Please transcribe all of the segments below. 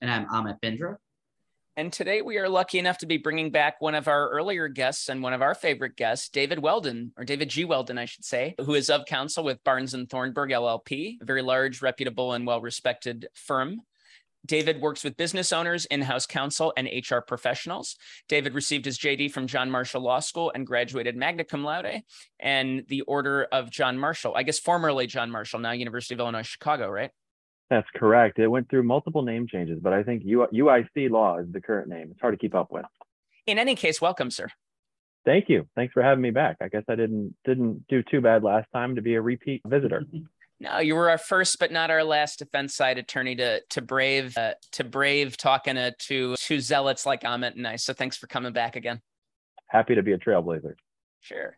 And I'm Amit Bindra. And today we are lucky enough to be bringing back one of our earlier guests and one of our favorite guests, David Weldon, or David G. Weldon, I should say, who is of counsel with Barnes and Thornburg LLP, a very large, reputable, and well respected firm. David works with business owners, in house counsel, and HR professionals. David received his JD from John Marshall Law School and graduated magna cum laude and the Order of John Marshall, I guess formerly John Marshall, now University of Illinois Chicago, right? That's correct. It went through multiple name changes, but I think UIC Law is the current name. It's hard to keep up with. In any case, welcome, sir. Thank you. Thanks for having me back. I guess I didn't didn't do too bad last time to be a repeat visitor. No, you were our first, but not our last defense side attorney to to brave uh, to brave talking to, to to zealots like Amit and I. So thanks for coming back again. Happy to be a trailblazer. Sure.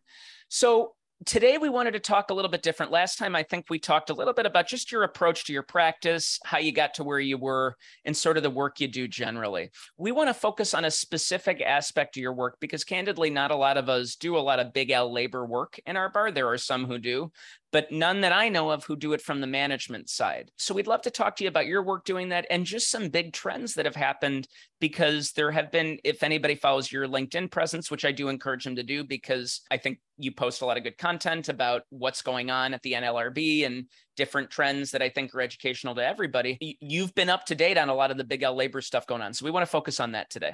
So today we wanted to talk a little bit different. Last time I think we talked a little bit about just your approach to your practice, how you got to where you were, and sort of the work you do generally. We want to focus on a specific aspect of your work because candidly, not a lot of us do a lot of big L labor work in our bar. There are some who do, but none that I know of who do it from the management side. So we'd love to talk to you about your work doing that and just some big trends that have happened because there have been, if anybody follows your LinkedIn presence, which I do encourage them to do because I think you post a lot of good content about what's going on at the NLRB and different trends that I think are educational to everybody. You've been up to date on a lot of the big L labor stuff going on. So we want to focus on that today.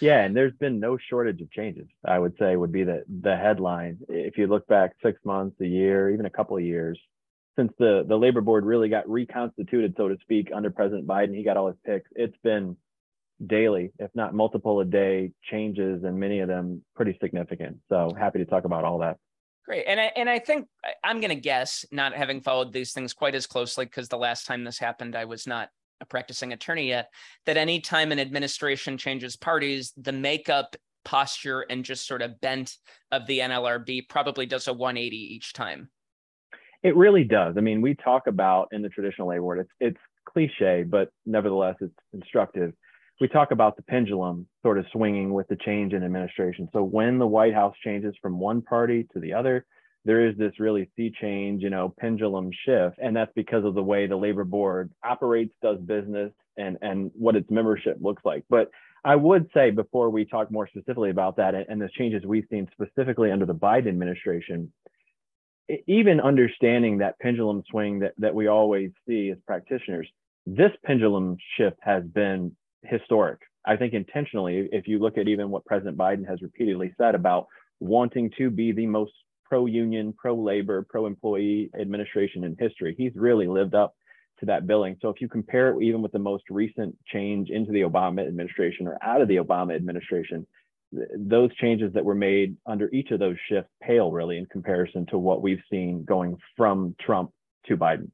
Yeah, and there's been no shortage of changes. I would say would be the the headline. If you look back six months, a year, even a couple of years, since the the labor board really got reconstituted, so to speak, under President Biden, he got all his picks. It's been daily, if not multiple a day, changes, and many of them pretty significant. So happy to talk about all that. Great, and I and I think I'm going to guess, not having followed these things quite as closely, because the last time this happened, I was not a practicing attorney yet, that anytime an administration changes parties, the makeup, posture, and just sort of bent of the NLRB probably does a 180 each time. It really does. I mean, we talk about in the traditional labor word, it's, it's cliche, but nevertheless, it's instructive. We talk about the pendulum sort of swinging with the change in administration. So when the White House changes from one party to the other, there is this really sea change, you know, pendulum shift. And that's because of the way the labor board operates, does business, and, and what its membership looks like. But I would say before we talk more specifically about that and, and the changes we've seen specifically under the Biden administration, even understanding that pendulum swing that, that we always see as practitioners, this pendulum shift has been historic. I think intentionally, if you look at even what President Biden has repeatedly said about wanting to be the most pro union, pro labor, pro employee administration in history. He's really lived up to that billing. So if you compare it even with the most recent change into the Obama administration or out of the Obama administration, those changes that were made under each of those shifts pale really in comparison to what we've seen going from Trump to Biden.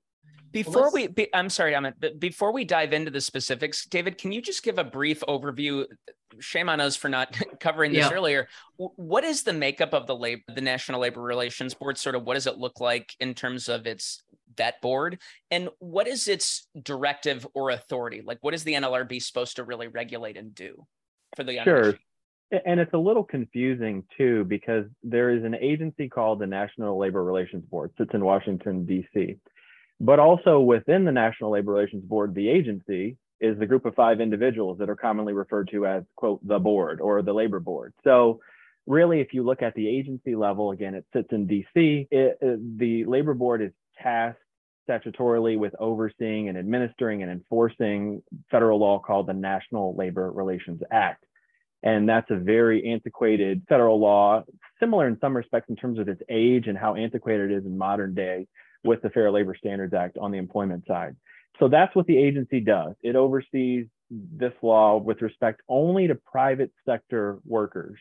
Before we, be, I'm sorry, Amit, but before we dive into the specifics, David, can you just give a brief overview? Shame on us for not covering this yeah. earlier. What is the makeup of the labor, the National Labor Relations Board? Sort of, what does it look like in terms of its that board, and what is its directive or authority? Like, what is the NLRB supposed to really regulate and do for the sure? And it's a little confusing too because there is an agency called the National Labor Relations Board, sits in Washington D.C but also within the National Labor Relations Board, the agency is the group of five individuals that are commonly referred to as, quote, the board or the labor board. So, really, if you look at the agency level, again, it sits in DC, it, it, the labor board is tasked statutorily with overseeing and administering and enforcing federal law called the National Labor Relations Act. And that's a very antiquated federal law, similar in some respects in terms of its age and how antiquated it is in modern day with the Fair Labor Standards Act on the employment side. So that's what the agency does. It oversees this law with respect only to private sector workers.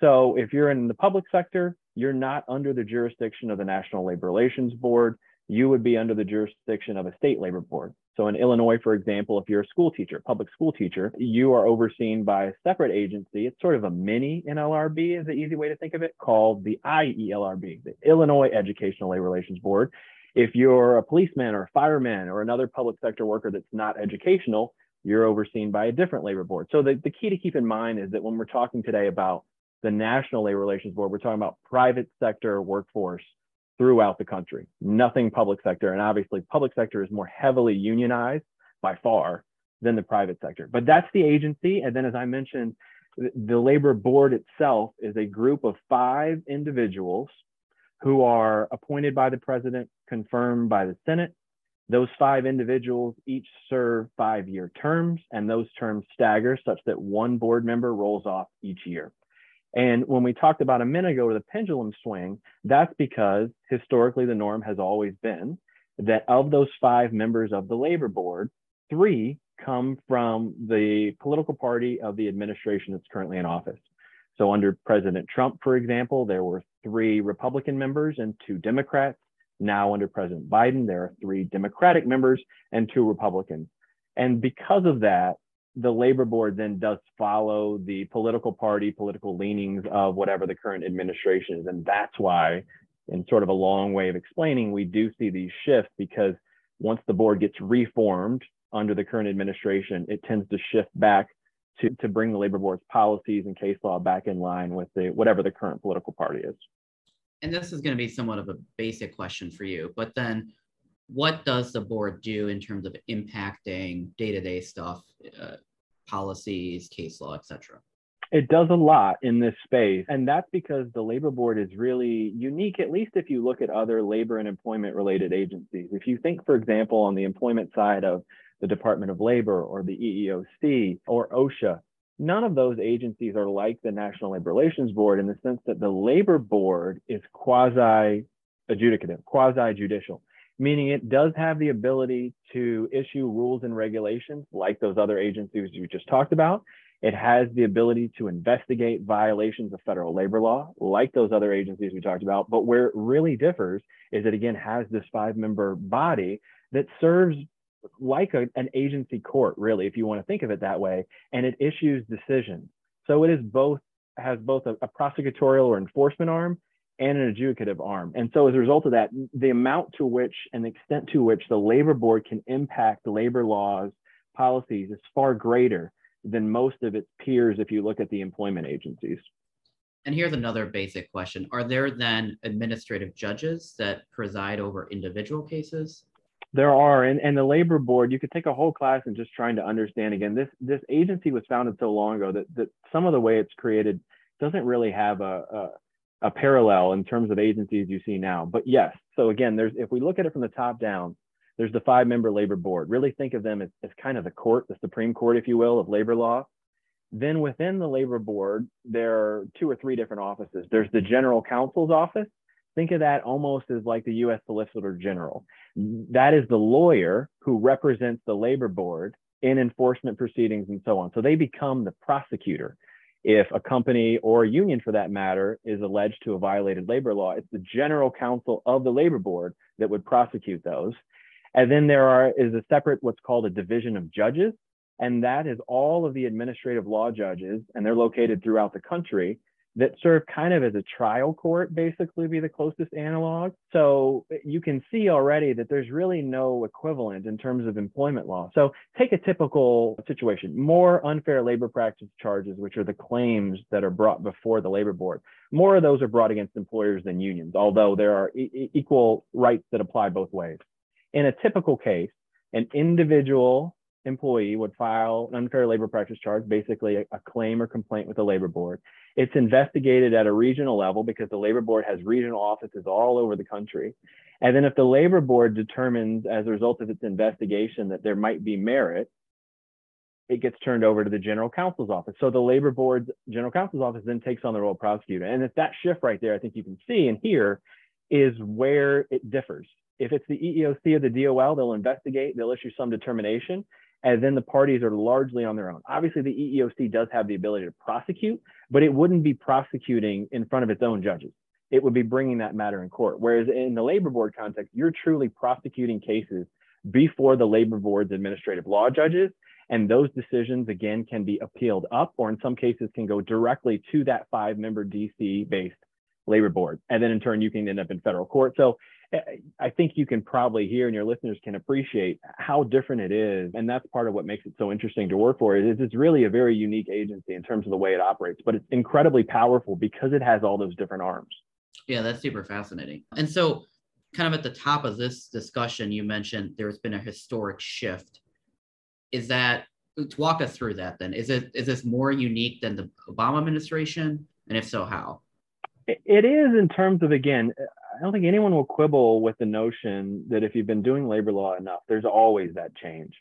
So if you're in the public sector, you're not under the jurisdiction of the National Labor Relations Board. You would be under the jurisdiction of a state labor board. So in Illinois, for example, if you're a school teacher, public school teacher, you are overseen by a separate agency. It's sort of a mini NLRB is the easy way to think of it, called the IELRB, the Illinois Educational Labor Relations Board. If you're a policeman or a fireman or another public sector worker that's not educational, you're overseen by a different labor board. So the, the key to keep in mind is that when we're talking today about the National Labor Relations Board, we're talking about private sector workforce throughout the country, nothing public sector. And obviously, public sector is more heavily unionized by far than the private sector. But that's the agency. And then, as I mentioned, the labor board itself is a group of five individuals who are appointed by the president, confirmed by the Senate. Those five individuals each serve five year terms, and those terms stagger such that one board member rolls off each year. And when we talked about a minute ago the pendulum swing, that's because historically the norm has always been that of those five members of the labor board, three come from the political party of the administration that's currently in office. So under President Trump, for example, there were three Republican members and two Democrats. Now under President Biden, there are three Democratic members and two Republicans. And because of that, the labor board then does follow the political party, political leanings of whatever the current administration is. And that's why, in sort of a long way of explaining, we do see these shifts because once the board gets reformed under the current administration, it tends to shift back to, to bring the labor board's policies and case law back in line with the whatever the current political party is. And this is going to be somewhat of a basic question for you, but then what does the board do in terms of impacting day-to-day stuff uh, policies case law etc it does a lot in this space and that's because the labor board is really unique at least if you look at other labor and employment related agencies. If you think for example on the employment side of the department of labor or the eeoc or osha none of those agencies are like the national labor relations board in the sense that the labor board is quasi adjudicative quasi judicial meaning it does have the ability to issue rules and regulations like those other agencies you just talked about. It has the ability to investigate violations of federal labor law like those other agencies we talked about. But where it really differs is it again has this five member body that serves like a, an agency court, really, if you want to think of it that way, and it issues decisions. So it is both has both a, a prosecutorial or enforcement arm and an adjudicative arm. And so as a result of that, the amount to which and the extent to which the labor board can impact labor laws, policies is far greater than most of its peers if you look at the employment agencies. And here's another basic question. Are there then administrative judges that preside over individual cases? There are, and, and the labor board, you could take a whole class and just trying to understand again, this this agency was founded so long ago that, that some of the way it's created doesn't really have a, a parallel in terms of agencies you see now. But yes, so again, there's if we look at it from the top down, there's the five member labor board. Really think of them as, as kind of the court, the Supreme Court, if you will, of labor law. Then within the labor board, there are two or three different offices. There's the general counsel's office. Think of that almost as like the US Solicitor General. That is the lawyer who represents the labor board in enforcement proceedings and so on. So they become the prosecutor if a company or a union for that matter is alleged to have violated labor law, it's the general counsel of the labor board that would prosecute those. And then there are is a separate what's called a division of judges, and that is all of the administrative law judges, and they're located throughout the country that serve kind of as a trial court, basically be the closest analog. So eh, you can see already that there's really no equivalent in terms of employment law. So take a typical situation, more unfair labor practice charges, which are the claims that are brought before the labor board. More of those are brought against employers than unions, although there are e- equal rights that apply both ways. In a typical case, an individual employee would file an unfair labor practice charge, basically a, a, claim or complaint with the labor board. It's investigated at a regional level because the labor board has regional offices all over the country. And then if the labor board determines as a result of its investigation that there might be merit, it gets turned over to the general counsel's office. So the labor board's general counsel's office then takes on the role of prosecutor. And it's that shift right there, I think you can see and hear is where it differs. If it's the EEOC or the DOL, they'll investigate, they'll issue some determination and then the parties are largely on their own. Obviously, the EEOC does have the ability to prosecute, but it wouldn't be prosecuting in front of its own judges. it would be bringing that matter in court. Whereas in the labor board context, you're truly prosecuting cases before the labor board's administrative law judges. And those decisions, again, can be appealed up or in some cases can go directly to that five member DC based labor board. And then in turn, you can end up in federal court. So I think you can probably hear and your listeners can appreciate how different it is. And that's part of what makes it so interesting to work for is it's really a very unique agency in terms of the way it operates, but it's incredibly powerful because it has all those different arms. Yeah, that's super fascinating. And so kind of at the top of this discussion, you mentioned there's been a historic shift. Is that to walk us through that then? Is it is this more unique than the Obama administration? And if so, how? It is in terms of again, I don't think anyone will quibble with the notion that if you've been doing labor law enough, there's always that change.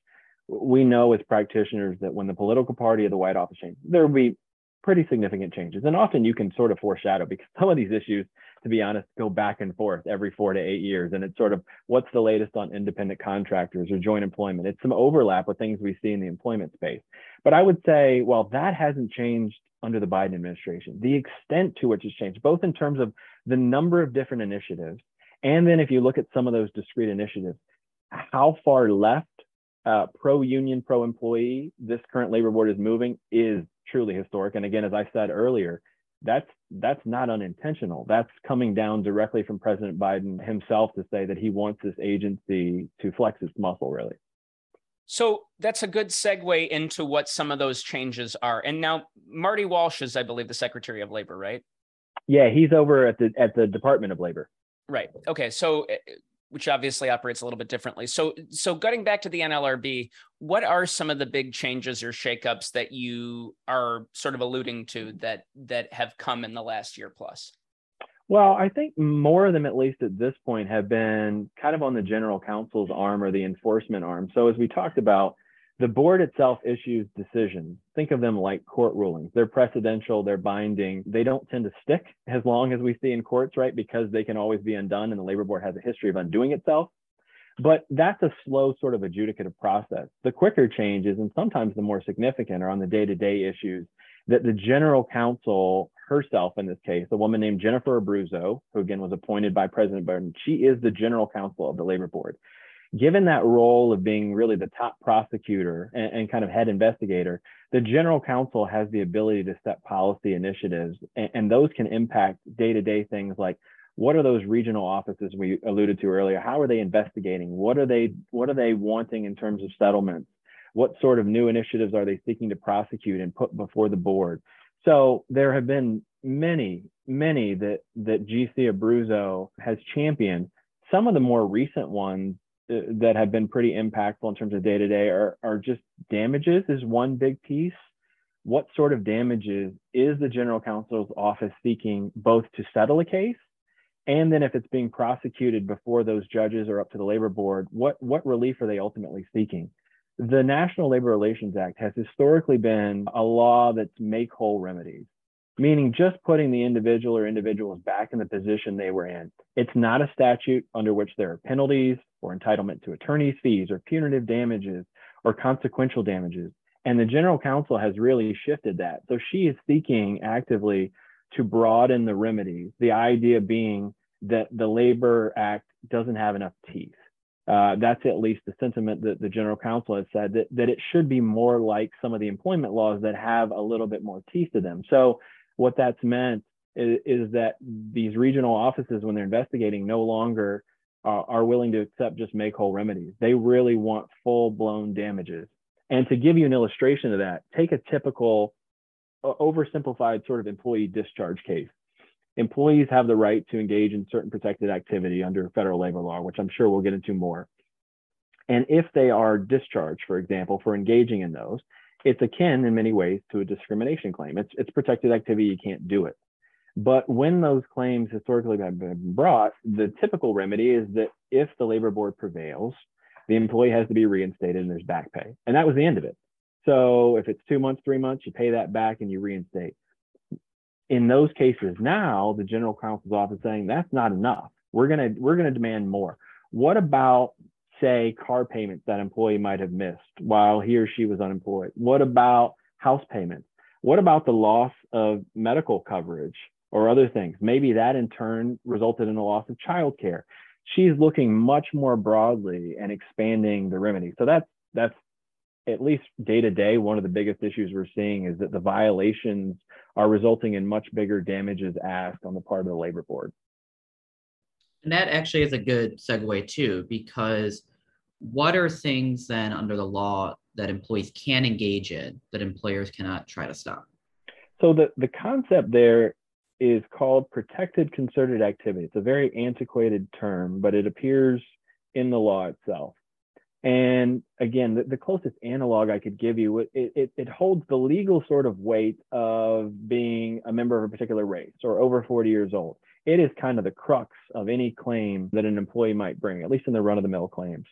We know as practitioners that when the political party of the White Office changes, there will be pretty significant changes. And often you can sort of foreshadow because some of these issues, to be honest, go back and forth every four to eight years. And it's sort of what's the latest on independent contractors or joint employment. It's some overlap with things we see in the employment space. But I would say, well, that hasn't changed under the Biden administration. The extent to which it's changed, both in terms of the number of different initiatives, and then if you look at some of those discrete initiatives, how far left uh, pro union, pro employee this current labor board is moving is truly historic. And again, as I said earlier, that's that's not unintentional. That's coming down directly from President Biden himself to say that he wants this agency to flex its muscle, really. So that's a good segue into what some of those changes are. And now Marty Walsh is, I believe, the Secretary of Labor, right? Yeah, he's over at the at the Department of Labor. Right. Okay. So eh, which obviously operates a little bit differently. So, so getting back to the NLRB, what are some of the big changes or shakeups that you are sort of alluding to that that have come in the last year plus? Well, I think more of them, at least at this point, have been kind of on the general counsel's arm or the enforcement arm. So, as we talked about, the board itself issues decisions. Think of them like court rulings. They're precedential, they're binding. They don't tend to stick as long as we see in courts, right? Because they can always be undone and the labor board has a history of undoing itself. But that's a slow sort of adjudicative process. The quicker changes and sometimes the more significant are on the day to day issues that the general counsel herself, in this case, a woman named Jennifer Abruzzo, who again was appointed by President Biden, she is the general counsel of the labor board given that role of being really the top prosecutor and, and, kind of head investigator, the general counsel has the ability to set policy initiatives, and, and those can impact day to day things like what are those regional offices we alluded to earlier? How are they investigating? What are they what are they wanting in terms of settlements? What sort of new initiatives are they seeking to prosecute and put before the board? So there have been many, many that that GC Abruzzo has championed. Some of the more recent ones uh, that have been pretty impactful in terms of day to day are, are just damages is one big piece. What sort of damages is the general counsel's office seeking both to settle a case and then if it's being prosecuted before those judges or up to the labor board, what, what relief are they ultimately seeking? The National Labor Relations Act has historically been a law that's make whole remedies meaning just putting the individual or individuals back in the position they were in. It's not a statute under which there are penalties or entitlement to attorney's fees or punitive damages or consequential damages. And the general counsel has really shifted that. So she is seeking actively to broaden the remedies, the idea being that the Labor Act doesn't have enough teeth. Uh, that's at least the sentiment that the general counsel has said that, that it should be more like some of the employment laws that have a little bit more teeth to them. So what that's meant is, is that these regional offices, when they're investigating, no longer uh, are willing to accept just make whole remedies. They really want full blown damages. And to give you an illustration of that, take a typical uh, oversimplified sort of employee discharge case. Employees have the right to engage in certain protected activity under federal labor law, which I'm sure we'll get into more. And if they are discharged, for example, for engaging in those, it's akin in many ways to a discrimination claim. It's, it's protected activity, you can't do it. But when those claims historically have been brought, the typical remedy is that if the labor board prevails, the employee has to be reinstated and there's back pay. And that was the end of it. So if it's two months, three months, you pay that back and you reinstate. In those cases now, the general counsel's office saying that's not enough. We're gonna we're gonna demand more. What about say car payments that employee might have missed while he or she was unemployed? What about house payments? What about the loss of medical coverage or other things. Maybe that in turn resulted in a loss of childcare. She's looking much more broadly and expanding the remedy. So that's that's at least day to day, one of the biggest issues we're seeing is that the violations are resulting in much bigger damages asked on the part of the labor board. And that actually is a good segue too, because what are things then under the law that employees can engage in that employers cannot try to stop? So the, the concept there is called protected concerted activity. It's a very antiquated term, but it appears in the law itself. And again, the, the, closest analog I could give you, it, it, it, holds the legal sort of weight of being a member of a particular race or over 40 years old. It is kind of the crux of any claim that an employee might bring, at least in the run of the mill claims.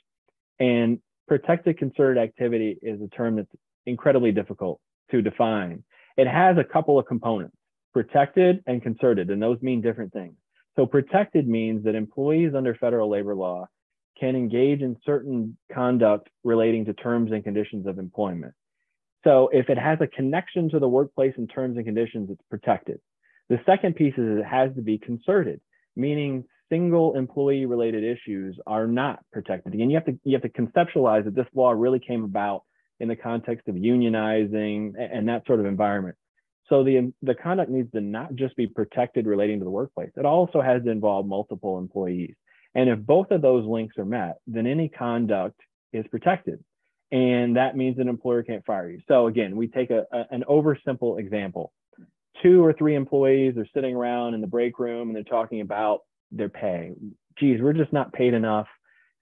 And protected concerted activity is a term that's incredibly difficult to define. It has a couple of components, protected and concerted, and those mean different things. So protected means that employees under federal labor law can engage in certain conduct relating to terms and conditions of employment. So if it has a connection to the workplace and terms and conditions, it's protected. The second piece is it has to be concerted, meaning single employee related issues are not protected. Again, you have to you have to conceptualize that this law really came about in the context of unionizing and that sort of environment. So the the conduct needs to not just be protected relating to the workplace. It also has to involve multiple employees. And if both of those links are met, then any conduct is protected. And that means an employer can't fire you. So again, we take a, a, an oversimple example. Two or three employees are sitting around in the break room and they're talking about their pay. Geez, we're just not paid enough.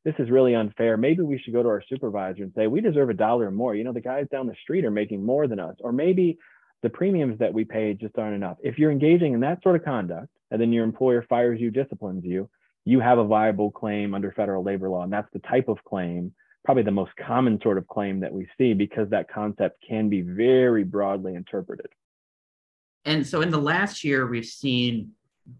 This is really unfair. Maybe we should go to our supervisor and say, we deserve a dollar more. You know, the guys down the street are making more than us. Or maybe the premiums that we pay just aren't enough. If you're engaging in that sort of conduct and then your employer fires you, disciplines you, you have a viable claim under federal labor law. And that's the type of claim, probably the most common sort of claim that we see because that concept can be very broadly interpreted. And so in the last year, we've seen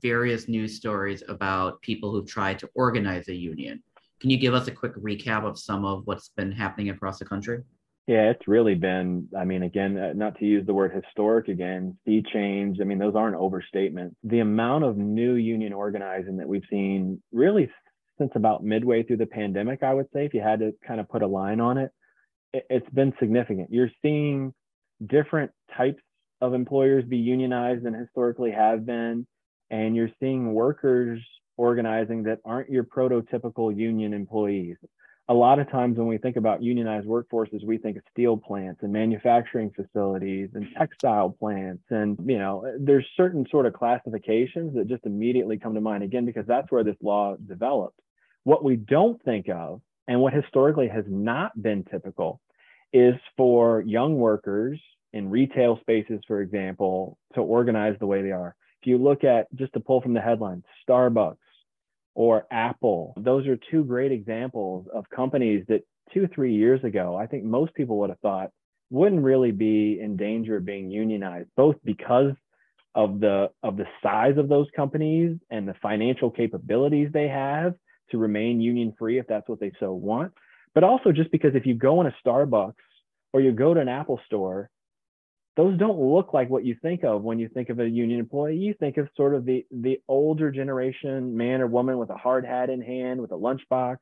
various news stories about people who've tried to organize a union. Can you give us a quick recap of some of what's been happening across the country? Yeah, it's really been, I mean, again, uh, not to use the word historic again, sea change. I mean, those aren't overstatements. The amount of new union organizing that we've seen really since about midway through the pandemic, I would say, if you had to kind of put a line on it, it's been significant. You're seeing different types of employers be unionized than historically have been, and you're seeing workers organizing that aren't your prototypical union employees a lot of times when we think about unionized workforces, we think of steel plants and manufacturing facilities and textile plants. And, you know, there's certain sort of classifications that just immediately come to mind again, because that's where this law developed. What we don't think of, and what historically has not been typical, is for young workers in retail spaces, for example, to organize the way they are. If you look at just to pull from the headlines, Starbucks, or Apple. Those are two great examples of companies that two, three years ago, I think most people would have thought wouldn't really be in danger of being unionized, both because of the of the size of those companies and the financial capabilities they have to remain union free if that's what they so want, but also just because if you go in a Starbucks or you go to an Apple store, those don't look like what you think of when you think of a union employee. You think of sort of the the older generation man or woman with a hard hat in hand with a lunchbox.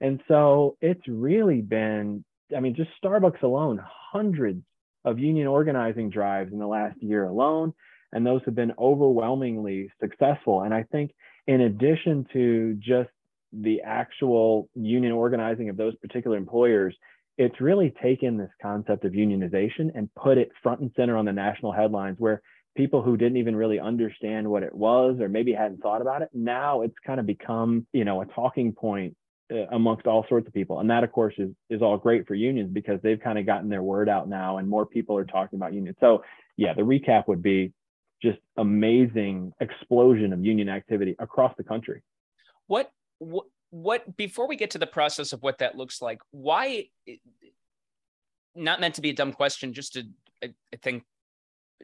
And so it's really been, I mean, just Starbucks alone, hundreds of union organizing drives in the last year alone. And those have been overwhelmingly successful. And I think in addition to just the actual union organizing of those particular employers, it's really taken this concept of unionization and put it front and center on the national headlines where people who didn't even really understand what it was or maybe hadn't thought about it now it's kind of become you know a talking point uh, amongst all sorts of people. And that of course is is all great for unions because they've kind of gotten their word out now and more people are talking about unions. So yeah the recap would be just amazing explosion of union activity across the country. What, what what before we get to the process of what that looks like why not meant to be a dumb question just to i, think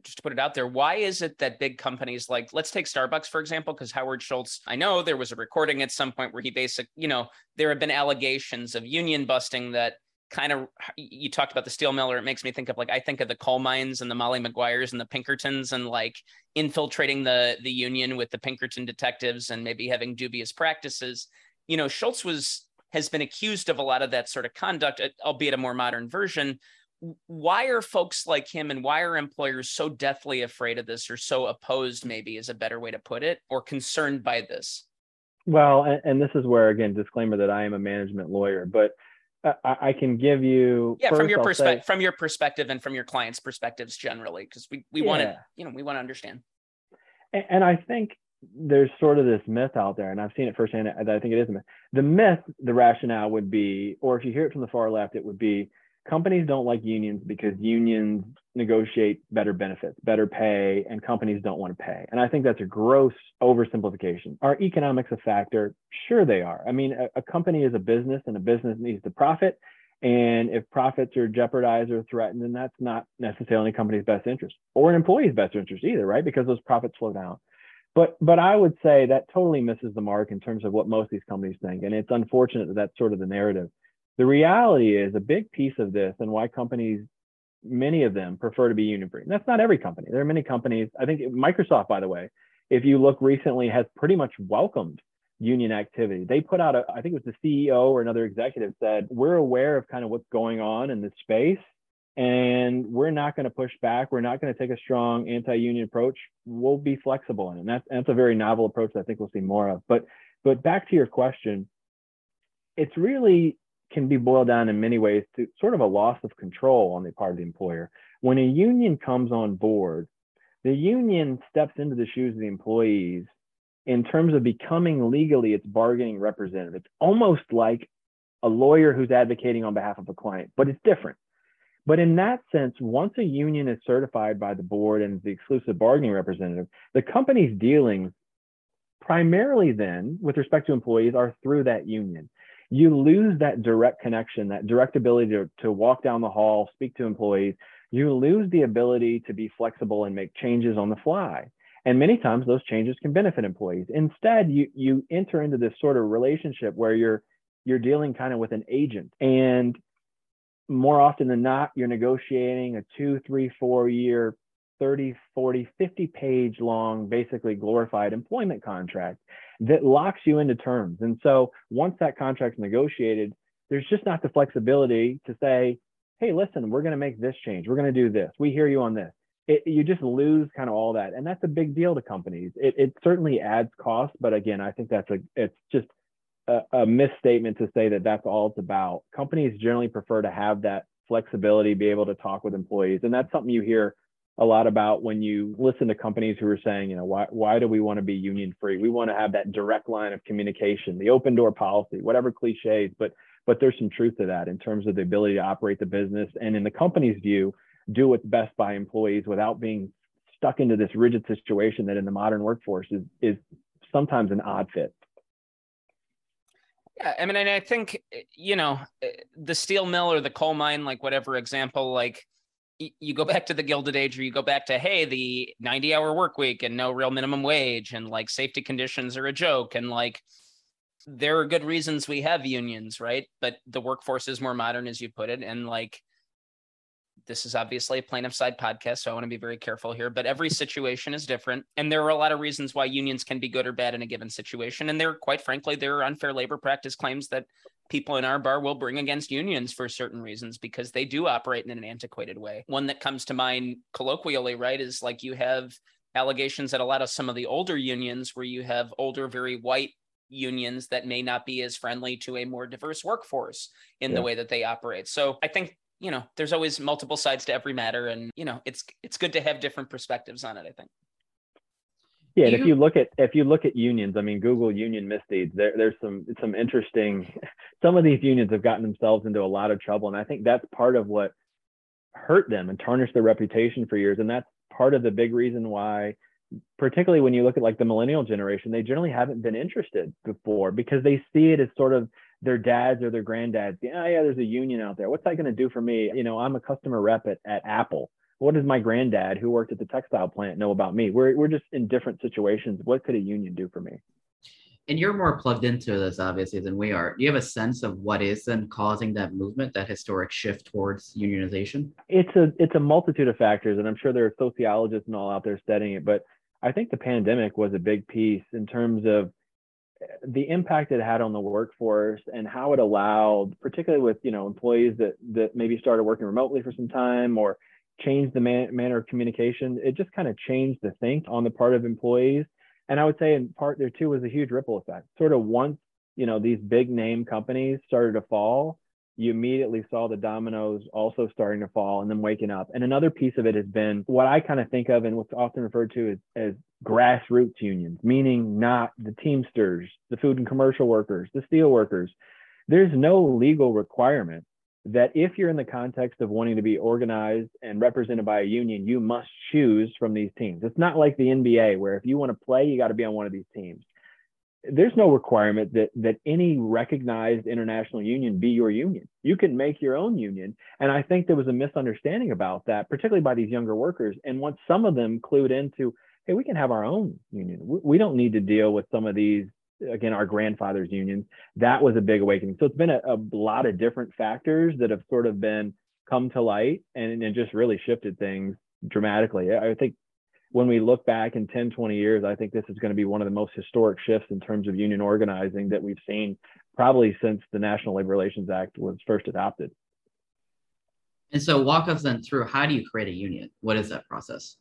just to put it out there why is it that big companies like let's take starbucks for example because howard schultz i know there was a recording at some point where he basically you know there have been allegations of union busting that kind of you talked about the steel miller it makes me think of like i think of the coal mines and the molly maguires and the pinkertons and like infiltrating the the union with the pinkerton detectives and maybe having dubious practices you know schultz was has been accused of a lot of that sort of conduct uh, albeit a more modern version. Why are folks like him and why are employers so deathly afraid of this or so opposed maybe is a better way to put it or concerned by this? Well and, and this is where again disclaimer that i am a management lawyer but uh, I, I can give you yeah from your perspective from your perspective and from your clients perspectives generally because we, we yeah. want to you know we want to understand. And, and i think there's sort of this myth out there, and I've seen it firsthand. I think it is a myth. The myth, the rationale would be, or if you hear it from the far left, it would be companies don't like unions because unions negotiate better benefits, better pay, and companies don't want to pay. And I think that's a gross oversimplification. Are economics a factor? Sure, they are. I mean, a, a company is a business, and a business needs to profit. And if profits are jeopardized or threatened, then that's not necessarily a company's best interest or an employee's best interest either, right? Because those profits slow down. But but I would say that totally misses the mark in terms of what most of these companies think, and it's unfortunate that that's sort of the narrative. The reality is a big piece of this and why companies, many of them prefer to be union free. That's not every company. There are many companies. I think Microsoft, by the way, if you look recently, has pretty much welcomed union activity. They put out a, I think it was the CEO or another executive said, we're aware of kind of what's going on in this space and we're not going to push back. We're not going to take a strong anti-union approach. We'll be flexible in it. And that's, that's a very novel approach that I think we'll see more of. But, but back to your question, it's really can be boiled down in many ways to sort of a loss of control on the part of the employer. When a union comes on board, the union steps into the shoes of the employees in terms of becoming legally its bargaining representative. It's almost like a lawyer who's advocating on behalf of a client, but it's different. But in that sense, once a union is certified by the board and the exclusive bargaining representative, the company's dealings primarily then with respect to employees are through that union you lose that direct connection, that direct ability to, to walk down the hall, speak to employees. You lose the ability to be flexible and make changes on the fly. And many times those changes can benefit employees. Instead, you, you enter into this sort of relationship where you're you're dealing kind of with an agent. And more often than not, you're negotiating a two, three, four year 30, 40, 50 page long, basically glorified employment contract that locks you into terms. And so once that contract's negotiated, there's just not the flexibility to say, hey, listen, we're going to make this change. We're going to do this. We hear you on this. It, you just lose kind of all that. And that's a big deal to companies. It, it certainly adds cost, but again, I think that's a, it's just a, a misstatement to say that that's all it's about. Companies generally prefer to have that flexibility, be able to talk with employees. And that's something you hear a lot about when you listen to companies who are saying, you know, why, why do we want to be union free? We want to have that direct line of communication, the open door policy, whatever cliches, but but there's some truth to that in terms of the ability to operate the business and in the company's view, do what's best by employees without being stuck into this rigid situation that in the modern workforce is is sometimes an odd fit. Yeah, I mean, and I think eh, you know eh, the steel mill or the coal mine, like whatever example, like you go back to the Gilded Age, or you go back to hey, the ninety-hour work week and no real minimum wage, and like safety conditions are a joke, and like there are good reasons we have unions, right? But the workforce is more modern, as you put it, and like this is obviously a plaintiff side podcast, so I want to be very careful here. But every situation is different, and there are a lot of reasons why unions can be good or bad in a given situation. And there, quite frankly, there are unfair labor practice claims that people in our bar will bring against unions for certain reasons because they do operate in an antiquated way. One that comes to mind colloquially, right, is like you have allegations that a lot of some of the older unions where you have older, very white unions that may not be as friendly to a more diverse workforce in yeah. the way that they operate. So I think you know there's always multiple sides to every matter and you know it's it's good to have different perspectives on it i think. Yeah and if you look at if you look at unions i mean google union misdeeds there, there's some some interesting some of these unions have gotten themselves into a lot of trouble and i think that's part of what hurt them and tarnished their reputation for years and that's part of the big reason why particularly when you look at like the millennial generation they generally haven't been interested before because they see it as sort of their dads or their granddads. Yeah, yeah, there's a union out there. What's that going to do for me? You know, I'm a customer rep at, at Apple. What does my granddad who worked at the textile plant know about me? We're, we're just in different situations. What could a union do for me? and you're more plugged into this obviously than we are. Do you have a sense of what is then causing that movement, that historic shift towards unionization? It's a it's a multitude of factors, and I'm sure there are sociologists and all out there studying it. But I think the pandemic was a big piece in terms of the impact it had on the workforce and how it allowed, particularly with you know employees that that maybe started working remotely for some time or changed the man, manner of communication. It just kind of changed the think on the part of employees and I would say in part there too was a huge ripple effect. Sort of once you know these big name companies started to fall, you immediately saw the dominoes also starting to fall and then waking up. And another piece of it has been what I kind of think of and what's often referred to as, as grassroots unions, meaning not the Teamsters, the food and commercial workers, the steel workers. There's no legal requirement that if you're in the context of wanting to be organized and represented by a union, you must choose from these teams. It's not like the NBA where if you want to play, you got to be on one of these teams. There's no requirement that that any recognized international union be your union. You can make your own union. And I think there was a misunderstanding about that, particularly by these younger workers. And once some of them clued into, hey, we can have our own union. We don't need to deal with some of these again our grandfathers unions that was a big awakening so it's been a, a lot of different factors that have sort of been come to light and, and just really shifted things dramatically i think when we look back in 10 20 years i think this is going to be one of the most historic shifts in terms of union organizing that we've seen probably since the national labor relations act was first adopted. And so walk us then through how do you create a union? What is that process?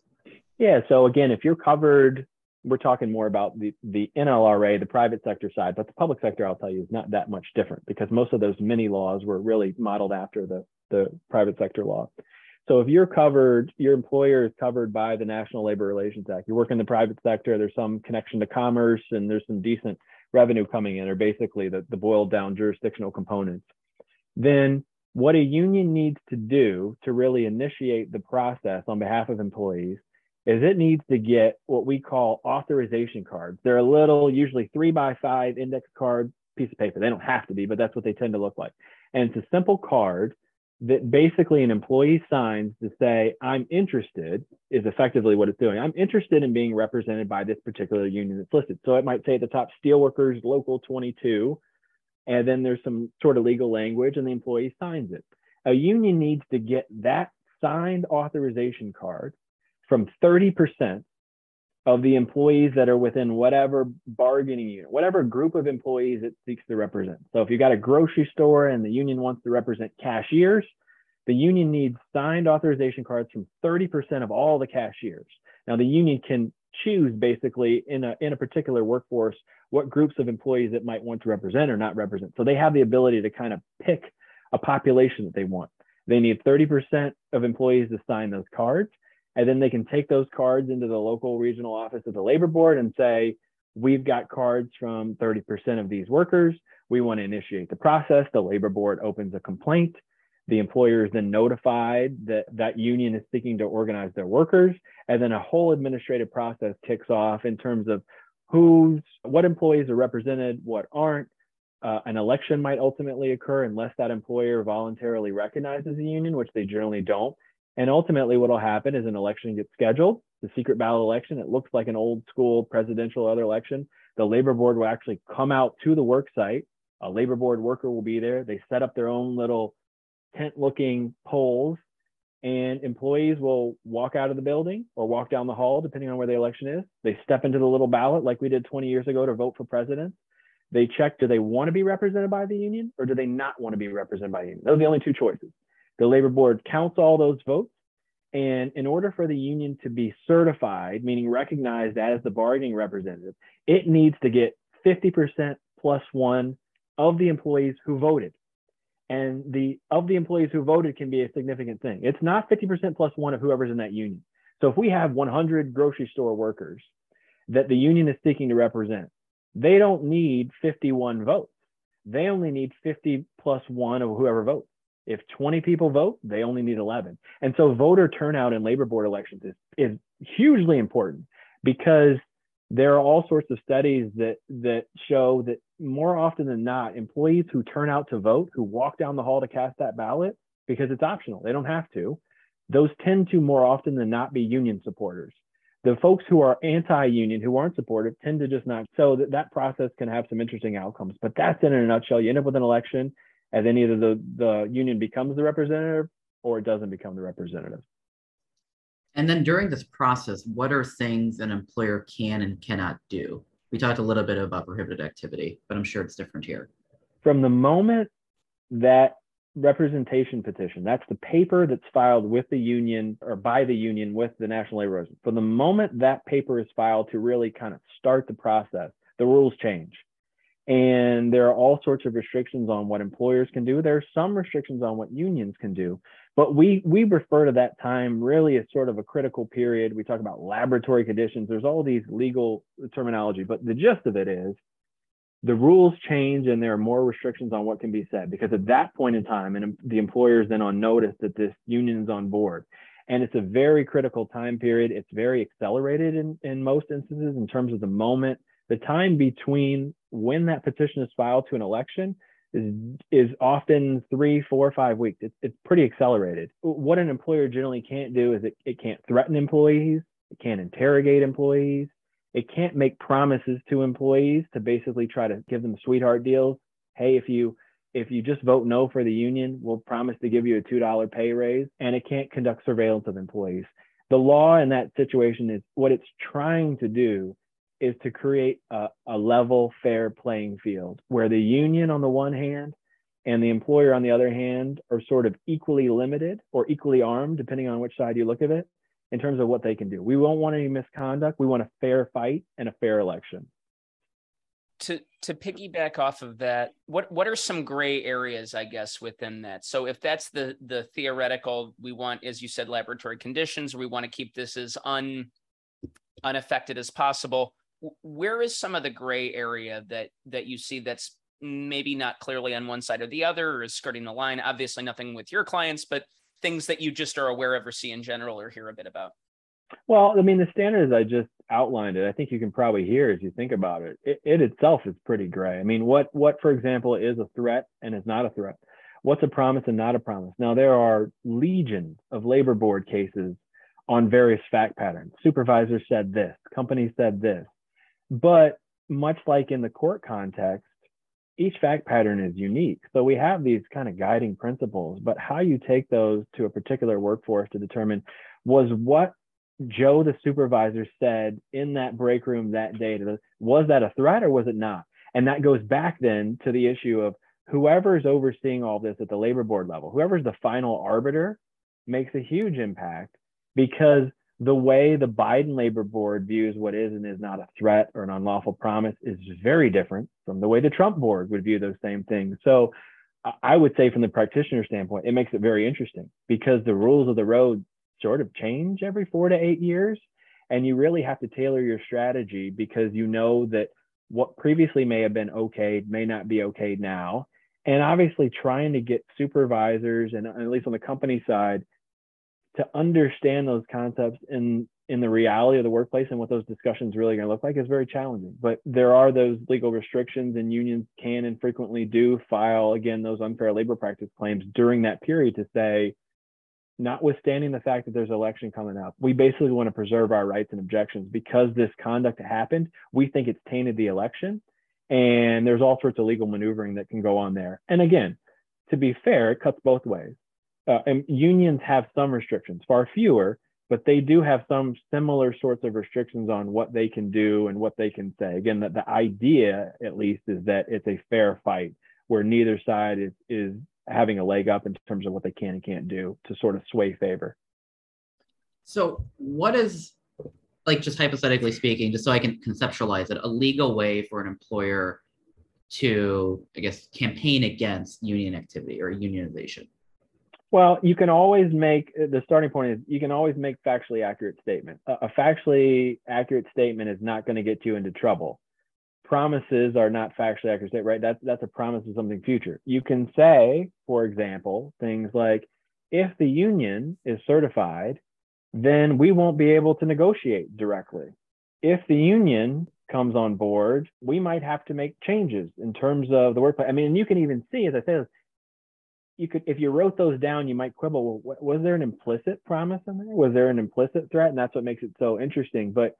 Yeah so again if you're covered we're talking more about the, the NLRA, the private sector side, but the public sector, I'll tell you, is not that much different because most of those mini laws were really modeled after the, the private sector law. So if you're covered, your employer is covered by the National Labor Relations Act. You work in the private sector, there's some connection to commerce and there's some decent revenue coming in, or basically the, the boiled down jurisdictional components. Then what a union needs to do to really initiate the process on behalf of employees is it needs to get what we call authorization cards. They're a little, usually three by five index card piece of paper. They don't have to be, but that's what they tend to look like. And it's a simple card that basically an employee signs to say, I'm interested, is effectively what it's doing. I'm interested in being represented by this particular union that's listed. So it might say at the top, Steelworkers Local 22, and then there's some sort of legal language, and the employee signs it. A union needs to get that signed authorization card from 30% of the employees that are within whatever bargaining unit, whatever group of employees it seeks to represent. So if you've got a grocery store and the union wants to represent cashiers, the union needs signed authorization cards from 30% of all the cashiers. Now the union can choose basically in a in a particular workforce what groups of employees it might want to represent or not represent. So they have the ability to kind of pick a population that they want. They need 30% of employees to sign those cards and then they can take those cards into the local regional office of the labor board and say, we've got cards from 30% of these workers. We want to initiate the process. The labor board opens a complaint. The employer is then notified that that union is seeking to organize their workers. And then a whole administrative process kicks off in terms of who's, what employees are represented, what aren't. Uh, an election might ultimately occur unless that employer voluntarily recognizes a union, which they generally don't. And ultimately, what will happen is an election gets scheduled, the secret ballot election. It looks like an old school presidential other election. The labor board will actually come out to the work site. A labor board worker will be there. They set up their own little tent looking polls, and employees will walk out of the building or walk down the hall, depending on where the election is. They step into the little ballot like we did 20 years ago to vote for president. They check do they want to be represented by the union or do they not want to be represented by the union? Those are the only two choices. The labor board counts all those votes. And in order for the union to be certified, meaning recognized as the bargaining representative, it needs to get 50% plus one of the employees who voted. And the of the employees who voted can be a significant thing. It's not 50% plus one of whoever's in that union. So if we have 100 grocery store workers that the union is seeking to represent, they don't need 51 votes. They only need 50 plus one of whoever votes. If 20 people vote, they only need 11. And so voter turnout in labor board elections is, is hugely important because there are all sorts of studies that that show that more often than not, employees who turn out to vote, who walk down the hall to cast that ballot, because it's optional, they don't have to, those tend to more often than not be union supporters. The folks who are anti-union, who aren't supportive, tend to just not. So that, that process can have some interesting outcomes. But that's in a nutshell. You end up with an election, and then either the, the union becomes the representative or it doesn't become the representative. And then during this process, what are things an employer can and cannot do? We talked a little bit about prohibited activity, but I'm sure it's different here. From the moment that representation petition. That's the paper that's filed with the union or by the union with the National Labor Relations. From the moment that paper is filed to really kind of start the process, the rules change. And there are all sorts of restrictions on what employers can do. There are some restrictions on what unions can do. But we we refer to that time really as sort of a critical period. We talk about laboratory conditions. There's all these legal terminology, but the gist of it is the rules change and there are more restrictions on what can be said because at that point in time and the employer is then on notice that this union is on board and it's a very critical time period it's very accelerated in, in most instances in terms of the moment the time between when that petition is filed to an election is is often three four five weeks it's, it's pretty accelerated what an employer generally can't do is it, it can't threaten employees it can't interrogate employees it can't make promises to employees to basically try to give them sweetheart deals. Hey, if you if you just vote no for the union, we'll promise to give you a $2 pay raise. And it can't conduct surveillance of employees. The law in that situation is what it's trying to do is to create a, a level, fair playing field where the union on the one hand and the employer on the other hand are sort of equally limited or equally armed, depending on which side you look at it in terms of what they can do. We won't want any misconduct. We want a fair fight and a fair election. To to piggyback off of that, what what are some gray areas, I guess, within that? So if that's the the theoretical, we want, as you said, laboratory conditions, we want to keep this as un unaffected as possible. Where is some of the gray area that that you see that's maybe not clearly on one side or the other, or is skirting the line? Obviously, nothing with your clients, but things that you just are aware of or see in general or hear a bit about? Well, I mean, the standards I just outlined it. I think you can probably hear as you think about it. It, it itself is pretty gray. I mean, what what for example is a threat and is not a threat? What's a promise and not a promise? Now there are legions of labor board cases on various fact patterns. Supervisors said this, companies said this, but much like in the court context, each fact pattern is unique. So we have these kind of guiding principles, but how you take those to a particular workforce to determine was what Joe, the supervisor, said in that break room that day, was that a threat or was it not? And that goes back then to the issue of whoever's overseeing all this at the labor board level, whoever's the final arbiter makes a huge impact because the way the Biden labor board views what is and is not a threat or an unlawful promise is very different from the way the Trump board would view those same things. So I would say from the practitioner standpoint, it makes it very interesting because the rules of the road sort of change every four to eight years. And you really have to tailor your strategy because you know that what previously may have been okay may not be okay now. And obviously trying to get supervisors and at least on the company side to understand those concepts in in the reality of the workplace and what those discussions really going to look like is very challenging. But there are those legal restrictions, and unions can and frequently do file again those unfair labor practice claims during that period to say, notwithstanding the fact that there's election coming up, we basically want to preserve our rights and objections because this conduct happened. We think it's tainted the election, and there's all sorts of legal maneuvering that can go on there. And again, to be fair, it cuts both ways uh, and unions have some restrictions, far fewer, but they do have some similar sorts of restrictions on what they can do and what they can say. Again, that the idea, at least, is that it's a fair fight where neither side is is having a leg up in terms of what they can and can't do to sort of sway favor. So, what is like just hypothetically speaking, just so I can conceptualize it, a legal way for an employer to, I guess, campaign against union activity or unionization? Well, you can always make uh, the starting point is you can always make factually accurate statement. A, a factually accurate statement is not going to get you into trouble. Promises are not factually accurate, right? That's that's a promise of something future. You can say, for example, things like, if the union is certified, then we won't be able to negotiate directly. If the union comes on board, we might have to make changes in terms of the workplace. I mean, you can even see, as I said, you could if you wrote those down you might quibble well, was there an implicit promise in there? Was there an implicit threat? And that's what makes it so interesting. But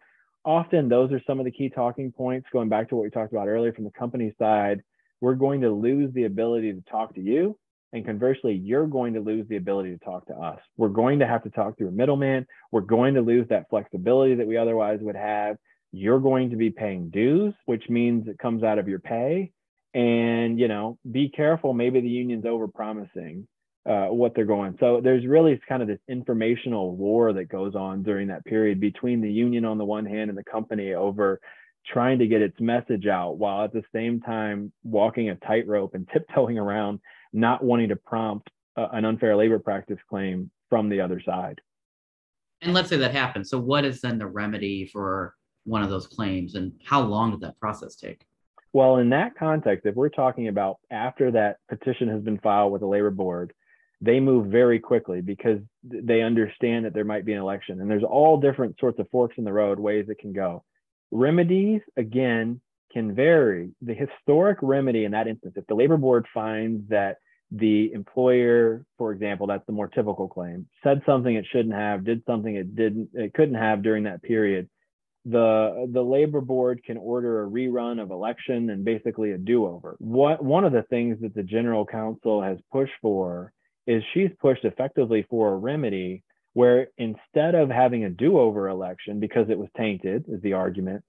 often those are some of the key talking points going back to what we talked about earlier from the company side. We're going to lose the ability to talk to you. And conversely you're going to lose the ability to talk to us. We're going to have to talk through a middleman. We're going to lose that flexibility that we otherwise would have. You're going to be paying dues which means it comes out of your pay and you know be careful. Maybe the union's over promising uh, what they're going. So there's really kind of this informational war that goes on during that period between the union on the one hand and the company over trying to get its message out while at the same time walking a tightrope and tiptoeing around not wanting to prompt uh, an unfair labor practice claim from the other side. And let's say that happens. So what is then the remedy for one of those claims and how long did that process take well, in that context, if we're talking about after that petition has been filed with the labor board, they move very quickly because they understand that there might be an election. And there's all different sorts of forks in the road, ways it can go. Remedies, again, can vary. The historic remedy in that instance, if the labor board finds that the employer, for example, that's the more typical claim, said something it shouldn't have, did something it didn't, it couldn't have during that period, the the labor board can order a rerun of election and basically a do-over. What one of the things that the general counsel has pushed for is she's pushed effectively for a remedy where instead of having a do-over election because it was tainted is the argument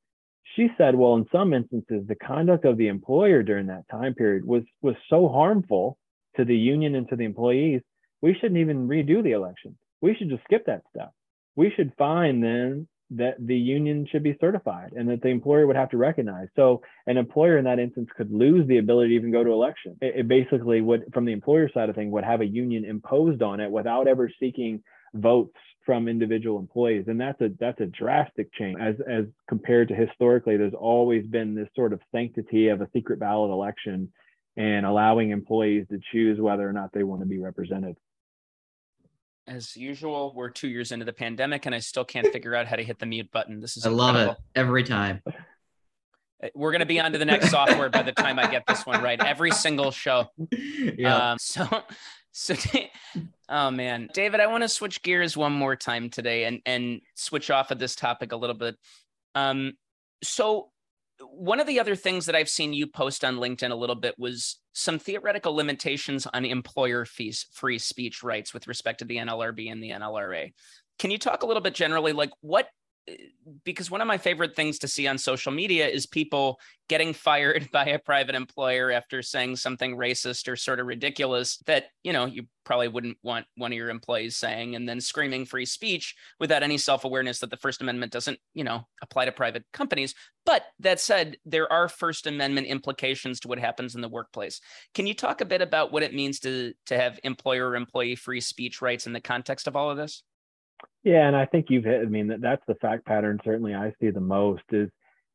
she said well in some instances the conduct of the employer during that time period was was so harmful to the union and to the employees we shouldn't even redo the election we should just skip that step we should find then that the union should be certified and that the employer would have to recognize. So an employer in that instance could lose the ability to even go to election. It, it basically would, from the employer side of things, would have a union imposed on it without ever seeking votes from individual employees. And that's a that's a drastic change as as compared to historically, there's always been this sort of sanctity of a secret ballot election and allowing employees to choose whether or not they want to be represented as usual, we're two years into the pandemic and I still can't figure out how to hit the mute button. This is I love it every time. Uh, we're going to be on to the next software by the time I get this one right. Every single show. Yeah. Um, so, so, oh man, David, I want to switch gears one more time today and and switch off of this topic a little bit. Um, so one of the other things that I've seen you post on LinkedIn a little bit was some theoretical limitations on employer fees, free speech rights with respect to the NLRB and the NLRA. Can you talk a little bit generally, like what because one of my favorite things to see on social media is people getting fired by a private employer after saying something racist or sort of ridiculous that you know you probably wouldn't want one of your employees saying and then screaming free speech without any self-awareness that the first amendment doesn't you know apply to private companies. But that said there are first amendment implications to what happens in the workplace. Can you talk a bit about what it means to to have employer employee free speech rights in the context of all of this yeah, and I think you've hit. I mean, that, that's the fact pattern. Certainly, I see the most is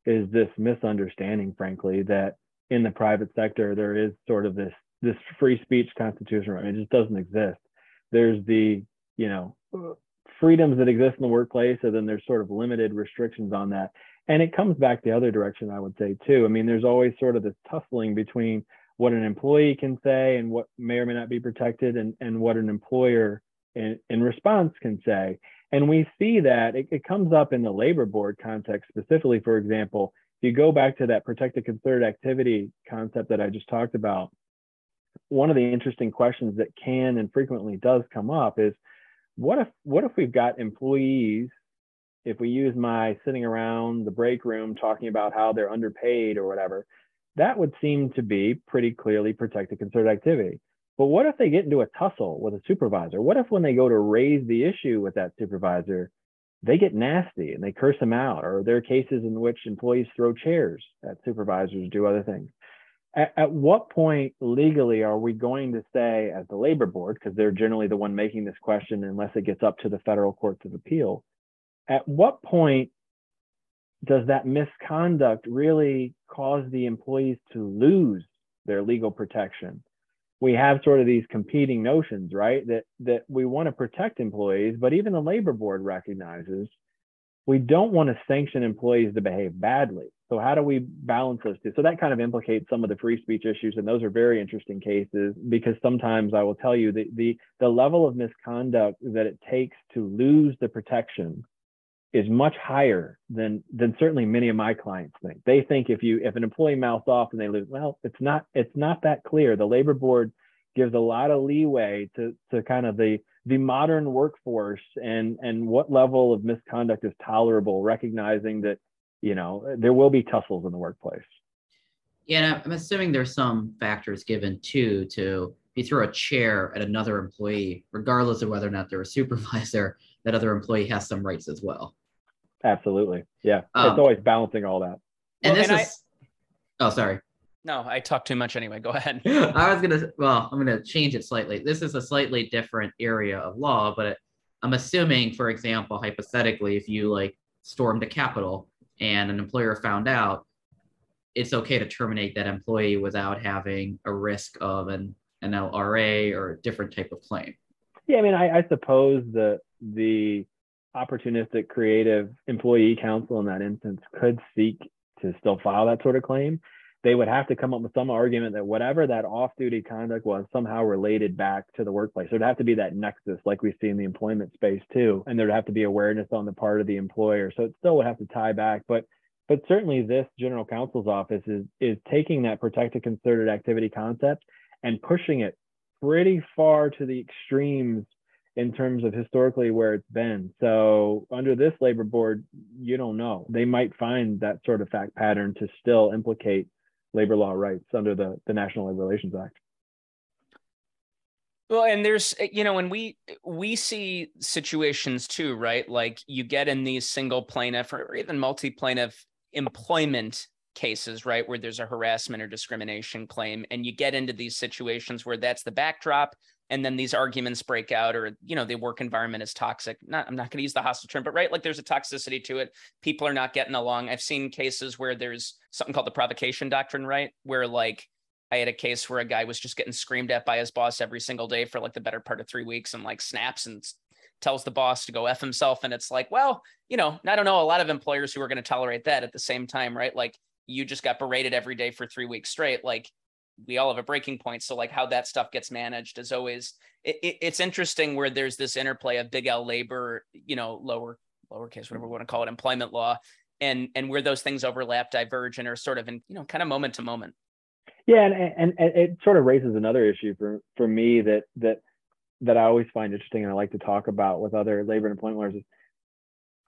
is this misunderstanding, frankly, that in the private sector there is sort of this this free speech constitution. Right? It just doesn't exist. There's the you know freedoms that exist in the workplace, and then there's sort of limited restrictions on that. And it comes back the other direction, I would say too. I mean, there's always sort of this tussling between what an employee can say and what may or may not be protected, and and what an employer in, in response can say. And we see that it, it comes up in the labor board context specifically, for example, if you go back to that protected concerted activity concept that I just talked about, one of the interesting questions that can and frequently does come up is what if what if we've got employees if we use my sitting around the break room talking about how they're underpaid or whatever that would seem to be pretty clearly protected concerted activity but what if they get into a tussle with a supervisor? What if when they go to raise the issue with that supervisor, they get nasty and they curse them out? Or there are cases in which employees throw chairs at supervisors, do other things. At, at what point legally are we going to say, as the labor board, because they're generally the one making this question unless it gets up to the federal courts of appeal, at what point does that misconduct really cause the employees to lose their legal protection? We have sort of these competing notions, right? That that we want to protect employees, but even the labor board recognizes we don't want to sanction employees to behave badly. So how do we balance those two? So that kind of implicates some of the free speech issues, and those are very interesting cases because sometimes I will tell you the the the level of misconduct that it takes to lose the protection is much higher than than certainly many of my clients think. They think if you if an employee mouths off and they lose, well, it's not it's not that clear. The labor board gives a lot of leeway to to kind of the the modern workforce and and what level of misconduct is tolerable, recognizing that you know there will be tussles in the workplace. Yeah, I'm assuming there's some factors given too to if you throw a chair at another employee, regardless of whether or not they're a supervisor, that other employee has some rights as well. Absolutely. Yeah. Um, it's always balancing all that. And well, this and is I, oh sorry. No, I talk too much anyway. Go ahead. I was gonna well, I'm gonna change it slightly. This is a slightly different area of law, but I'm assuming, for example, hypothetically, if you like stormed a Capitol and an employer found out, it's okay to terminate that employee without having a risk of an NLRA or a different type of claim. Yeah, I mean, I, I suppose the the opportunistic creative employee counsel in that instance could seek to still file that sort of claim they would have to come up with some argument that whatever that off-duty conduct was somehow related back to the workplace. There'd have to be that nexus, like we see in the employment space too, and there'd have to be awareness on the part of the employer. So it still would have to tie back, but but certainly this general counsel's office is is taking that protected concerted activity concept and pushing it pretty far to the extremes in terms of historically where it's been. So under this labor board, you don't know. They might find that sort of fact pattern to still implicate labor law rights under the, the National Labor Relations Act. Well, and there's you know, and we we see situations too, right? Like you get in these single plaintiff or even multi plaintiff employment cases, right, where there's a harassment or discrimination claim, and you get into these situations where that's the backdrop, and then these arguments break out, or you know, the work environment is toxic. Not, I'm not going to use the hostile term, but right, like there's a toxicity to it. People are not getting along. I've seen cases where there's something called the provocation doctrine, right, where like I had a case where a guy was just getting screamed at by his boss every single day for like the better part of three weeks, and like snaps and tells the boss to go f himself, and it's like, well, you know, I don't know a lot of employers who are going to tolerate that at the same time, right? Like you just got berated every day for three weeks straight, like we all have a breaking point. So like how that stuff gets managed is always it, it, it's interesting where there's this interplay of big L labor, you know, lower lowercase whatever we want to call it, employment law, and and where those things overlap, diverge, and are sort of in you know kind of moment to moment. Yeah, and, and, and it sort of raises another issue for for me that that that I always find interesting and I like to talk about with other labor and employment lawyers is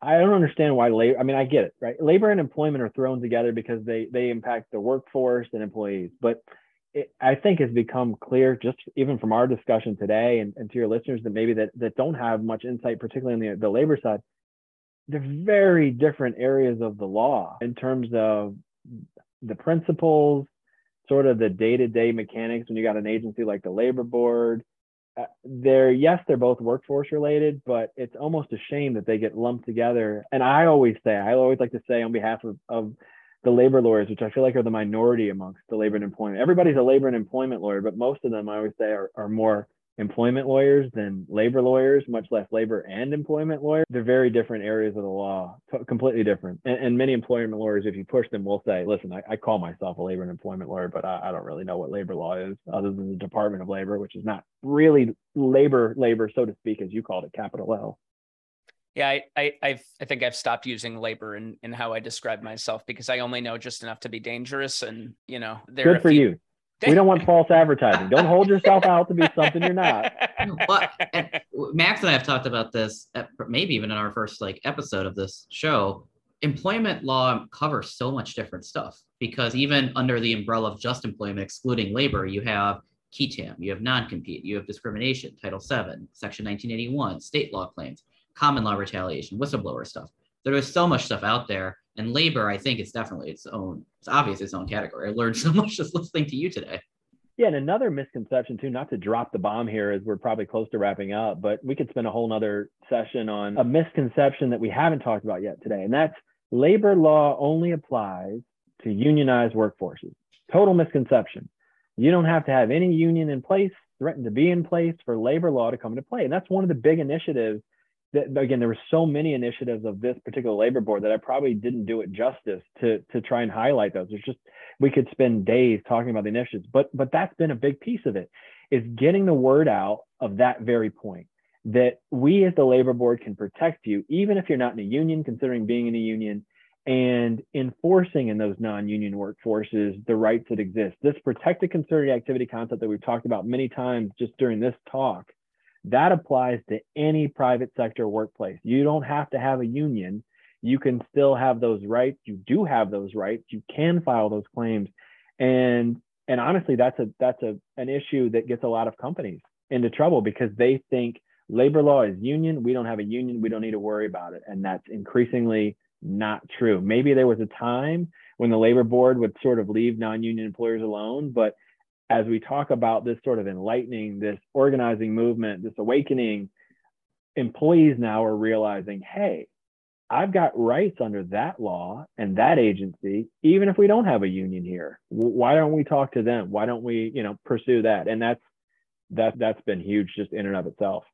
I don't understand why labor. I mean, I get it, right? Labor and employment are thrown together because they they impact the workforce and employees. But it, I think has become clear, just even from our discussion today, and, and to your listeners that maybe that that don't have much insight, particularly on the the labor side. They're very different areas of the law in terms of the principles, sort of the day to day mechanics. When you got an agency like the labor board, Uh, they're yes they're both workforce related but it's almost a shame that they get lumped together. And i always say i always like to say on behalf of, of the labor lawyers which i feel like are the minority amongst the labor and employment everybody's a labor and employment lawyer but most of them i always say are, are more employment lawyers than labor lawyers, much less labor and employment lawyers. They're very different areas of the law, completely different. And, and many employment lawyers, if you push them, will say, listen, I, I call myself a labor and employment lawyer, but I, I, don't really know what labor law is other than the Department of Labor, which is not really labor, labor, so to speak, as you called it, capital L. Yeah, I, I, I've, I think I've stopped using labor in, in how I describe myself because I only know just enough to be dangerous. And, you know, there good for few, you we don't want false advertising. Don't hold yourself out to be something you're not. But Max and I have talked about this, maybe even in our first like episode of this show. Employment law covers so much different stuff because even under the umbrella of just employment, excluding labor, you have qui tam, you have non-compete, you have discrimination, Title VII, Section 1981, state law claims, common law retaliation, whistleblower stuff. There is so much stuff out there and labor, I think it's definitely its own, it's obvious its own category. I learned so much just listening to you today. Yeah, and another misconception too, not to drop the bomb here as we're probably close to wrapping up, but we could spend a whole nother session on a misconception that we haven't talked about yet today. And that's labor law only applies to unionized workforces. Total misconception. You don't have to have any union in place, threaten to be in place for labor law to come into play. And that's one of the big initiatives that, again, there were so many initiatives of this particular labor board that I probably didn't do it justice to to try and highlight those. There's just we could spend days talking about the initiatives, but but that's been a big piece of it is getting the word out of that very point that we as the labor board can protect you even if you're not in a union considering being in a union and enforcing in those non-union workforces the rights that exist this protected concerted activity concept that we've talked about many times just during this talk that applies to any private sector workplace. You don't have to have a union. You can still have those rights. You do have those rights. You can file those claims. And and honestly, that's a that's a an issue that gets a lot of companies into trouble because they think labor law is union. We don't have a union. We don't need to worry about it. And that's increasingly not true. Maybe there was a time when the labor board would sort of leave non-union employers alone, but as we talk about this sort of enlightening, this organizing movement, this awakening, employees now are realizing, hey, I've got rights under that law and that agency, even if we don't have a union here. Why don't we talk to them? Why don't we, you know, pursue that? And that's that that's been huge just in and of itself.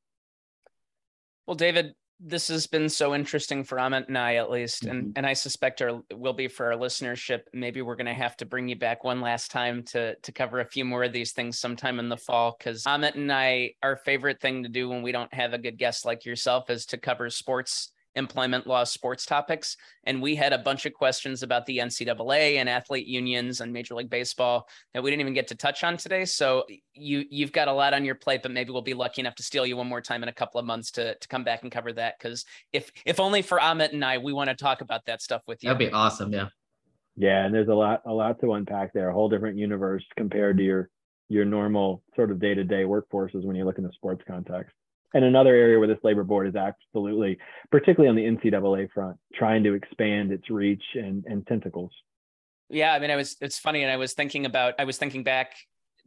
Well, David, this has been so interesting for Amit and I, at least, mm-hmm. and and I suspect our will be for our listenership. Maybe we're going to have to bring you back one last time to to cover a few more of these things sometime in the fall. Because Amit and I, our favorite thing to do when we don't have a good guest like yourself is to cover sports employment law sports topics. And we had a bunch of questions about the NCAA and athlete unions and Major League Baseball that we didn't even get to touch on today. So you you've got a lot on your plate, but maybe we'll be lucky enough to steal you one more time in a couple of months to to come back and cover that. Because if if only for Amit and I, we want to talk about that stuff with you. That'd be awesome. Yeah. Yeah, and there's a lot a lot to unpack there. A whole different universe compared to your your normal sort of day to day workforces when you look in the sports context and another area where this labor board is absolutely, particularly on the NCAA front, trying to expand its reach and, and tentacles. Yeah, I mean, I was it's funny, and I was thinking about I was thinking back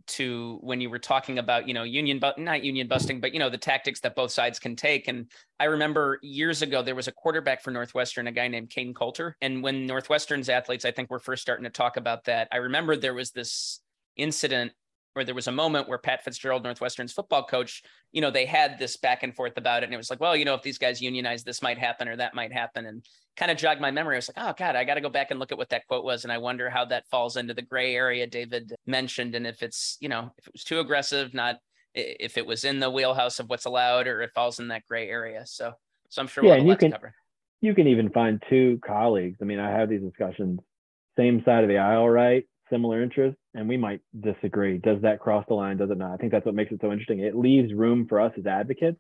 to when you were talking about you know union but not union busting but you know the tactics that both sides can take and i remember years ago there was a quarterback for northwestern a guy named Kain Colter and when northwestern's athletes i think were first starting to talk about that i remember there was this incident or there was a moment where Pat Fitzgerald, Northwestern's football coach, you know, they had this back and forth about it. And it was like, well, you know, if these guys unionize, this might happen or that might happen. And kind of jogged my memory. I was like, oh God, I got to go back and look at what that quote was. And I wonder how that falls into the gray area David mentioned. And if it's, you know, if it was too aggressive, not if it was in the wheelhouse of what's allowed or it falls in that gray area. So, so I'm sure we'll yeah, and you can, you can even find two colleagues. I mean, I have these discussions, same side of the aisle, right? similar interests and we might disagree. Does that cross the line? Does it not? I think that's what makes it so interesting. It leaves room for us as advocates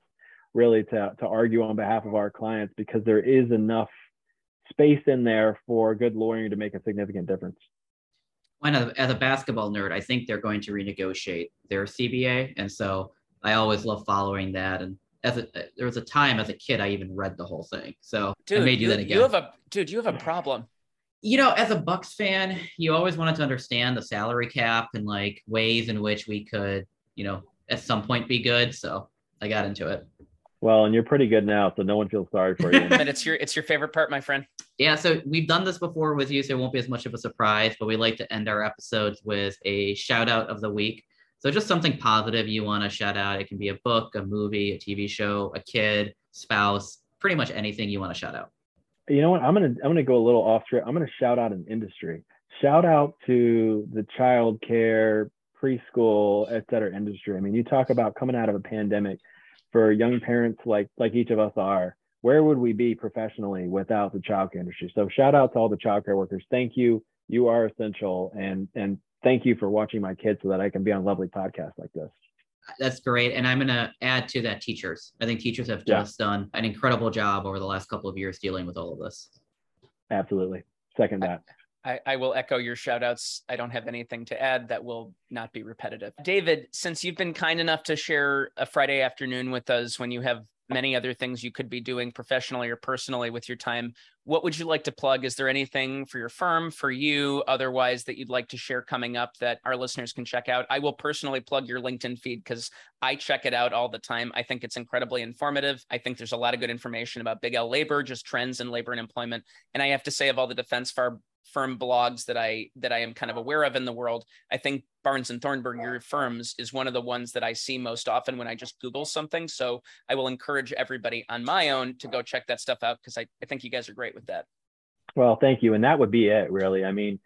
really to, to argue on behalf of our clients because there is enough space in there for good lawyering to make a significant difference. When as a basketball nerd, I think they're going to renegotiate their CBA. And so I always love following that. And as a, there was a time as a kid, I even read the whole thing. So dude, I may do you, that again. You have a dude, you have a problem you know, as a Bucks fan, you always wanted to understand the salary cap and like ways in which we could, you know, at some point be good. So I got into it. Well, and you're pretty good now, so no one feels sorry for you. but it's your it's your favorite part, my friend. Yeah, so we've done this before with you, so it won't be as much of a surprise. But we like to end our episodes with a shout out of the week. So just something positive you want to shout out. It can be a book, a movie, a TV show, a kid, spouse, pretty much anything you want to shout out you know what? I'm gonna I'm gonna go a little off script. I'm gonna shout out an industry. Shout out to the child care, preschool, et cetera industry. I mean, you talk about coming out of a pandemic for young parents like like each of us are. Where would we be professionally without the childcare industry? So shout out to all the childcare workers. Thank you. You are essential, and and thank you for watching my kids so that I can be on lovely podcasts like this that's great. And I'm going to add to that teachers. I think teachers have just yeah. done an incredible job over the last couple of years dealing with all of this. Absolutely. Second that. I, I, will echo your shout outs. I don't have anything to add that will not be repetitive. David, since you've been kind enough to share a Friday afternoon with us when you have many other things you could be doing professionally or personally with your time. What would you like to plug? Is there anything for your firm, for you, otherwise that you'd like to share coming up that our listeners can check out? I will personally plug your LinkedIn feed because I check it out all the time. I think it's incredibly informative. I think there's a lot of good information about Big L labor, just trends in labor and employment. And I have to say, of all the defense bar firm blogs that I that I am kind of aware of in the world. I think Barnes and Thornburg, your firms, is one of the ones that I see most often when I just Google something. So I will encourage everybody on my own to go check that stuff out because I, I think you guys are great with that. Well, thank you. And that would be it, really. I mean,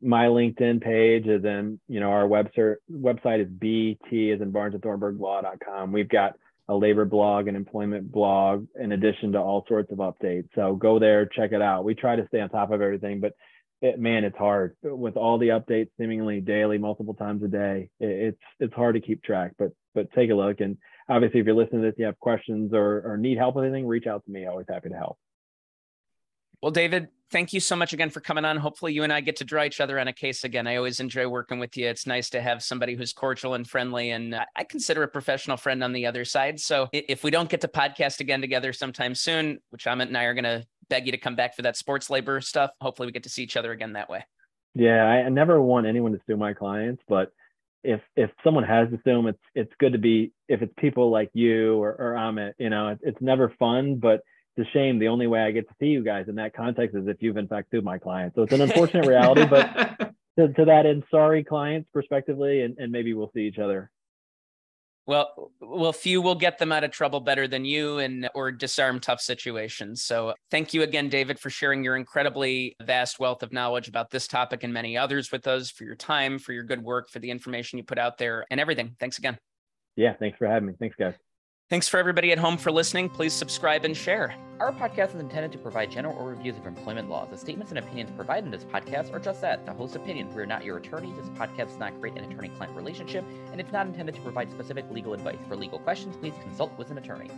my LinkedIn page is in, you know, our website website is BT is in Barnes and Thornburg Law.com. We've got a labor blog, an employment blog, in addition to all sorts of updates. So go there, check it out. We try to stay on top of everything, but it, man, it's hard with all the updates seemingly daily, multiple times a day. It, it's it's hard to keep track, but but take a look. And obviously, if you're listening to this, you have questions or, or need help with anything, reach out to me. Always happy to help. Well, David, thank you so much again for coming on. Hopefully, you and I get to draw each other on a case again. I always enjoy working with you. It's nice to have somebody who's cordial and friendly, and I consider a professional friend on the other side. So, if we don't get to podcast again together sometime soon, which Amit and I are going to beg you to come back for that sports labor stuff, hopefully, we get to see each other again that way. Yeah, I never want anyone to sue my clients, but if if someone has to sue them, it's it's good to be if it's people like you or, or Amit. You know, it's, it's never fun, but it's a shame. The only way I get to see you guys in that context is if you've in fact sued my client. So it's an unfortunate reality, but to, to, that end, sorry clients prospectively, and, and maybe we'll see each other. Well, well, few will get them out of trouble better than you and or disarm tough situations. So thank you again, David, for sharing your incredibly vast wealth of knowledge about this topic and many others with us, for your time, for your good work, for the information you put out there and everything. Thanks again. Yeah, thanks for having me. Thanks, guys. Thanks for everybody at home for listening. Please subscribe and share. Our podcast is intended to provide general overviews of employment laws. The statements and opinions provided in this podcast are just that, the host's opinion. We are not your attorney. This podcast does not create an attorney-client relationship, and it's not intended to provide specific legal advice. For legal questions, please consult with an attorney.